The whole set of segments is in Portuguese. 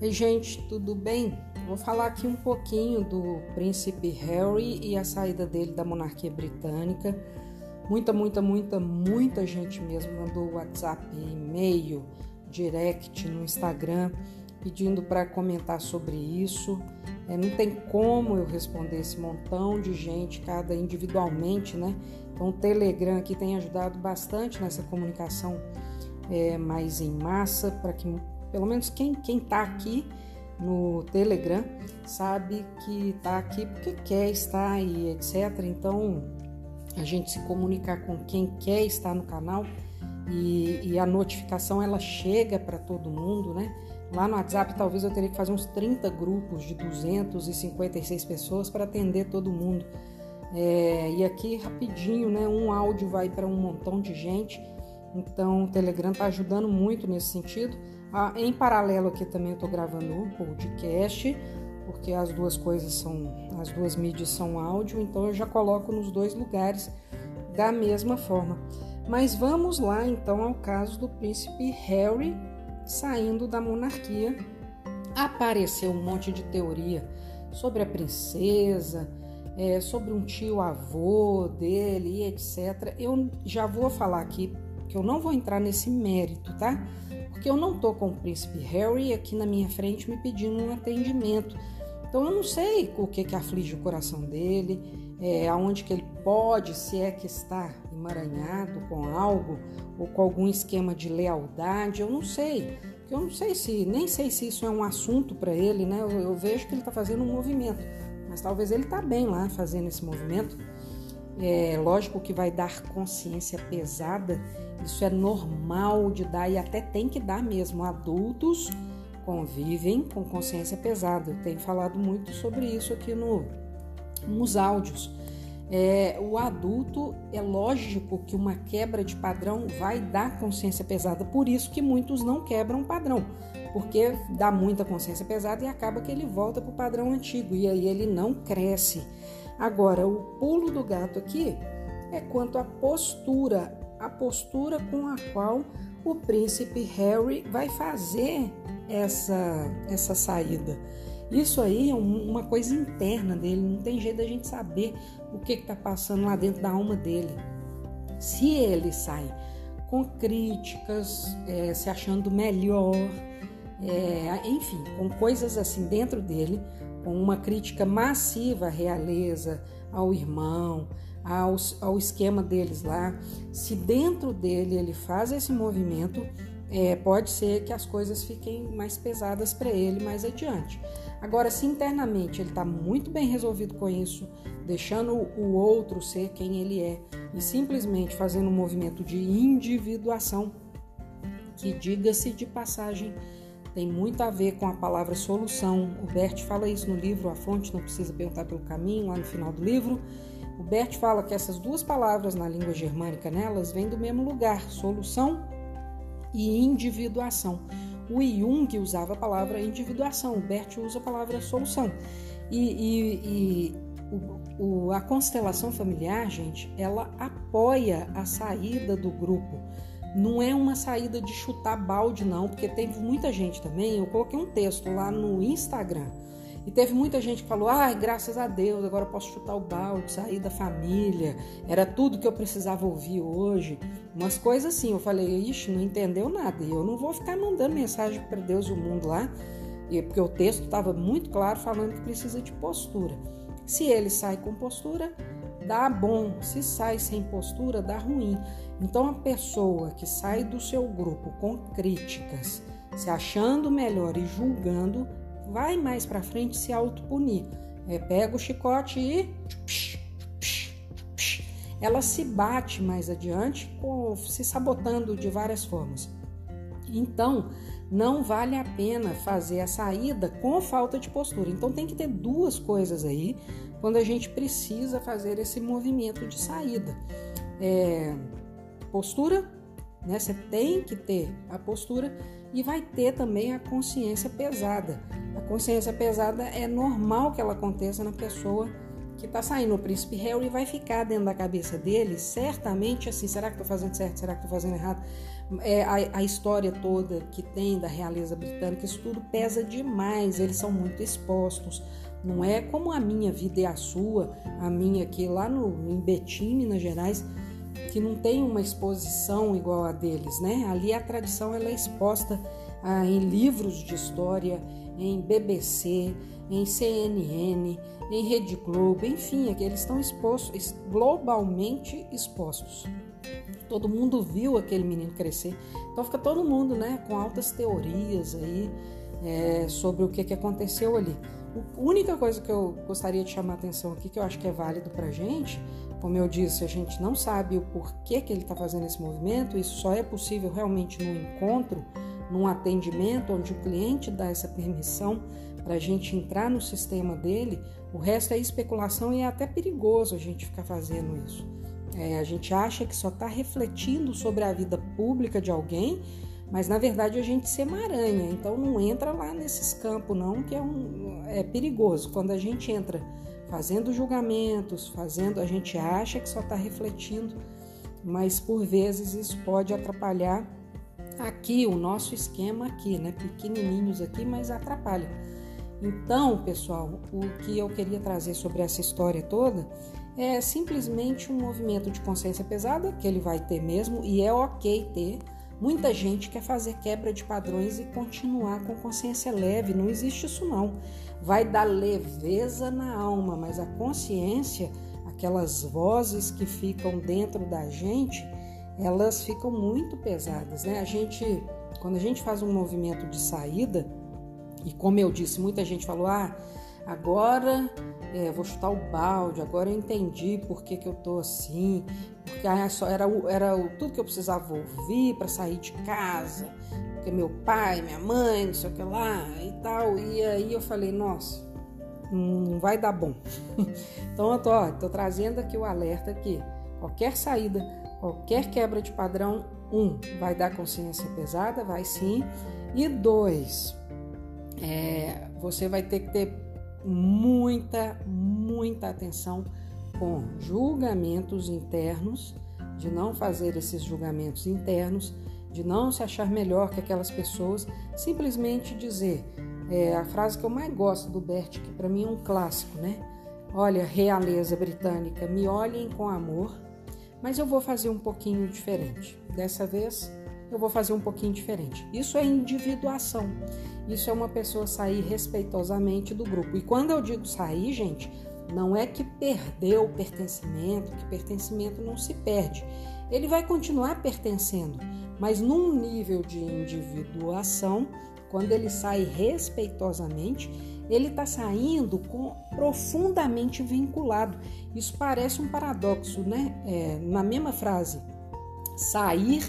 Ei, gente, tudo bem? Vou falar aqui um pouquinho do príncipe Harry e a saída dele da monarquia britânica. Muita, muita, muita, muita gente mesmo mandou WhatsApp, e-mail, direct no Instagram pedindo para comentar sobre isso. É, não tem como eu responder esse montão de gente, cada individualmente, né? Então, o Telegram aqui tem ajudado bastante nessa comunicação é, mais em massa, para que pelo menos quem está aqui no Telegram sabe que está aqui porque quer estar e etc. Então, a gente se comunicar com quem quer estar no canal e, e a notificação ela chega para todo mundo, né? Lá no WhatsApp talvez eu teria que fazer uns 30 grupos de 256 pessoas para atender todo mundo. É, e aqui rapidinho, né? Um áudio vai para um montão de gente. Então o Telegram está ajudando muito nesse sentido. Ah, em paralelo aqui também eu estou gravando um podcast, porque as duas coisas são, as duas mídias são áudio, então eu já coloco nos dois lugares da mesma forma. Mas vamos lá então ao caso do príncipe Harry saindo da monarquia. Apareceu um monte de teoria sobre a princesa, é, sobre um tio avô dele, etc. Eu já vou falar aqui que eu não vou entrar nesse mérito, tá? Porque eu não tô com o príncipe Harry aqui na minha frente me pedindo um atendimento. Então eu não sei o que que aflige o coração dele, é, aonde que ele pode, se é que está emaranhado com algo ou com algum esquema de lealdade, eu não sei. Eu não sei se, nem sei se isso é um assunto para ele, né? Eu, eu, vejo que ele está fazendo um movimento, mas talvez ele está bem lá fazendo esse movimento. É lógico que vai dar consciência pesada, isso é normal de dar e até tem que dar mesmo. Adultos convivem com consciência pesada. Eu tenho falado muito sobre isso aqui no, nos áudios. É, o adulto é lógico que uma quebra de padrão vai dar consciência pesada, por isso que muitos não quebram padrão, porque dá muita consciência pesada e acaba que ele volta para o padrão antigo e aí ele não cresce. Agora, o pulo do gato aqui é quanto à postura, a postura com a qual o príncipe Harry vai fazer essa, essa saída. Isso aí é uma coisa interna dele, não tem jeito da gente saber o que está passando lá dentro da alma dele. Se ele sai com críticas, é, se achando melhor, é, enfim, com coisas assim dentro dele, com uma crítica massiva à realeza, ao irmão, ao, ao esquema deles lá, se dentro dele ele faz esse movimento, é, pode ser que as coisas fiquem mais pesadas para ele mais adiante. Agora, se internamente ele está muito bem resolvido com isso, deixando o outro ser quem ele é e simplesmente fazendo um movimento de individuação, que diga-se de passagem, tem muito a ver com a palavra solução. O Bert fala isso no livro A Fonte Não Precisa Perguntar pelo Caminho, lá no final do livro. O Bert fala que essas duas palavras na língua germânica nelas vêm do mesmo lugar, solução e individuação. O Jung usava a palavra individuação, o Bert usa a palavra solução. E, e, e o, o, a constelação familiar, gente, ela apoia a saída do grupo. Não é uma saída de chutar balde, não, porque teve muita gente também. Eu coloquei um texto lá no Instagram e teve muita gente que falou: ai, graças a Deus, agora posso chutar o balde, sair da família, era tudo que eu precisava ouvir hoje. Umas coisas assim. Eu falei: ixi, não entendeu nada. E eu não vou ficar mandando mensagem para Deus e o mundo lá, porque o texto estava muito claro falando que precisa de postura. Se ele sai com postura, dá bom. Se sai sem postura, dá ruim. Então, a pessoa que sai do seu grupo com críticas, se achando melhor e julgando, vai mais para frente se autopunir. É, pega o chicote e ela se bate mais adiante, se sabotando de várias formas. Então, não vale a pena fazer a saída com falta de postura. Então, tem que ter duas coisas aí quando a gente precisa fazer esse movimento de saída. É, postura, né? Você tem que ter a postura e vai ter também a consciência pesada. A consciência pesada é normal que ela aconteça na pessoa que está saindo o príncipe Harry vai ficar dentro da cabeça dele, certamente assim, será que estou fazendo certo, será que estou fazendo errado? É, a, a, história toda que tem da realeza britânica, isso tudo pesa demais, eles são muito expostos. Não é como a minha vida e a sua, a minha aqui lá no, em Betim, Minas Gerais, que não tem uma exposição igual a deles, né? Ali a tradição ela é exposta ah, em livros de história, em BBC, em CNN, em Rede Globo, enfim, aqui eles estão expostos, globalmente expostos. Todo mundo viu aquele menino crescer, então fica todo mundo, né, com altas teorias aí é, sobre o que, que aconteceu ali. A única coisa que eu gostaria de chamar a atenção aqui, que eu acho que é válido para gente, como eu disse, a gente não sabe o porquê que ele está fazendo esse movimento, isso só é possível realmente no encontro, num atendimento onde o cliente dá essa permissão para a gente entrar no sistema dele, o resto é especulação e é até perigoso a gente ficar fazendo isso. É, a gente acha que só está refletindo sobre a vida pública de alguém, mas na verdade a gente se emaranha, então não entra lá nesses campos não, que é, um, é perigoso. Quando a gente entra fazendo julgamentos, fazendo, a gente acha que só está refletindo, mas por vezes isso pode atrapalhar aqui o nosso esquema aqui, né? Pequenininhos aqui, mas atrapalha. Então, pessoal, o que eu queria trazer sobre essa história toda é simplesmente um movimento de consciência pesada que ele vai ter mesmo e é ok ter. Muita gente quer fazer quebra de padrões e continuar com consciência leve. Não existe isso não. Vai dar leveza na alma, mas a consciência, aquelas vozes que ficam dentro da gente, elas ficam muito pesadas, né? A gente, quando a gente faz um movimento de saída, e como eu disse, muita gente falou: ah, agora é, vou chutar o balde, agora eu entendi por que, que eu tô assim, porque ah, só era, era tudo que eu precisava ouvir para sair de casa, porque meu pai, minha mãe, não sei o que lá e tal. E aí eu falei: nossa, não vai dar bom. então eu tô, ó, tô trazendo aqui o alerta que qualquer saída Qualquer quebra de padrão, um, vai dar consciência pesada, vai sim. E dois, é, você vai ter que ter muita, muita atenção com julgamentos internos, de não fazer esses julgamentos internos, de não se achar melhor que aquelas pessoas, simplesmente dizer é, a frase que eu mais gosto do Bert, que para mim é um clássico, né? Olha, realeza britânica, me olhem com amor mas eu vou fazer um pouquinho diferente. Dessa vez eu vou fazer um pouquinho diferente. Isso é individuação. Isso é uma pessoa sair respeitosamente do grupo. E quando eu digo sair, gente, não é que perdeu o pertencimento, que pertencimento não se perde. Ele vai continuar pertencendo, mas num nível de individuação, quando ele sai respeitosamente, ele está saindo com, profundamente vinculado. Isso parece um paradoxo, né? É, na mesma frase, sair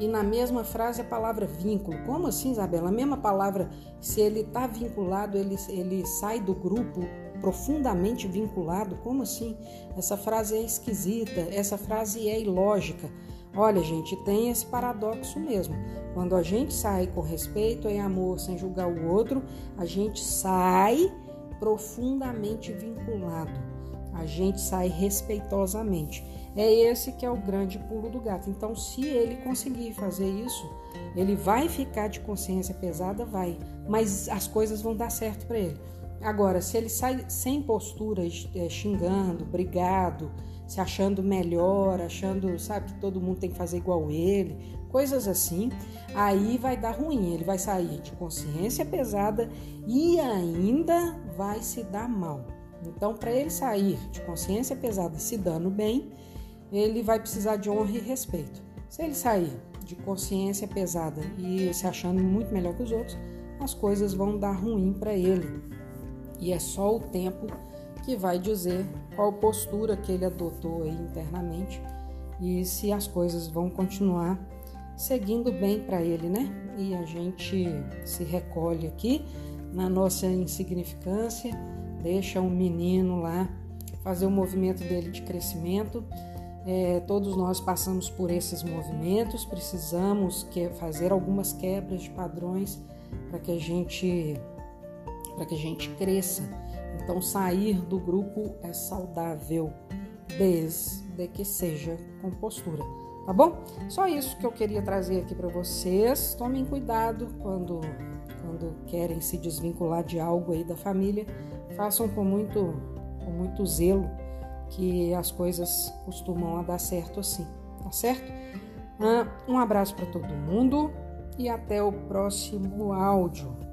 e na mesma frase a palavra vínculo. Como assim, Isabela? A mesma palavra, se ele está vinculado, ele, ele sai do grupo profundamente vinculado. Como assim? Essa frase é esquisita, essa frase é ilógica. Olha, gente, tem esse paradoxo mesmo. Quando a gente sai com respeito e amor, sem julgar o outro, a gente sai profundamente vinculado. A gente sai respeitosamente. É esse que é o grande pulo do gato. Então, se ele conseguir fazer isso, ele vai ficar de consciência pesada, vai, mas as coisas vão dar certo para ele. Agora, se ele sai sem postura, é, xingando, brigado, se achando melhor, achando, sabe, que todo mundo tem que fazer igual ele, coisas assim, aí vai dar ruim. Ele vai sair de consciência pesada e ainda vai se dar mal. Então, para ele sair de consciência pesada se dando bem, ele vai precisar de honra e respeito. Se ele sair de consciência pesada e se achando muito melhor que os outros, as coisas vão dar ruim para ele. E é só o tempo que vai dizer qual postura que ele adotou internamente e se as coisas vão continuar seguindo bem para ele, né? E a gente se recolhe aqui na nossa insignificância, deixa um menino lá fazer o movimento dele de crescimento. É, todos nós passamos por esses movimentos, precisamos que, fazer algumas quebras de padrões para que a gente para que a gente cresça Então, sair do grupo é saudável, desde que seja com postura. Tá bom? Só isso que eu queria trazer aqui para vocês. Tomem cuidado quando, quando querem se desvincular de algo aí da família. Façam com muito, com muito zelo, que as coisas costumam a dar certo assim. Tá certo? Um abraço para todo mundo e até o próximo áudio.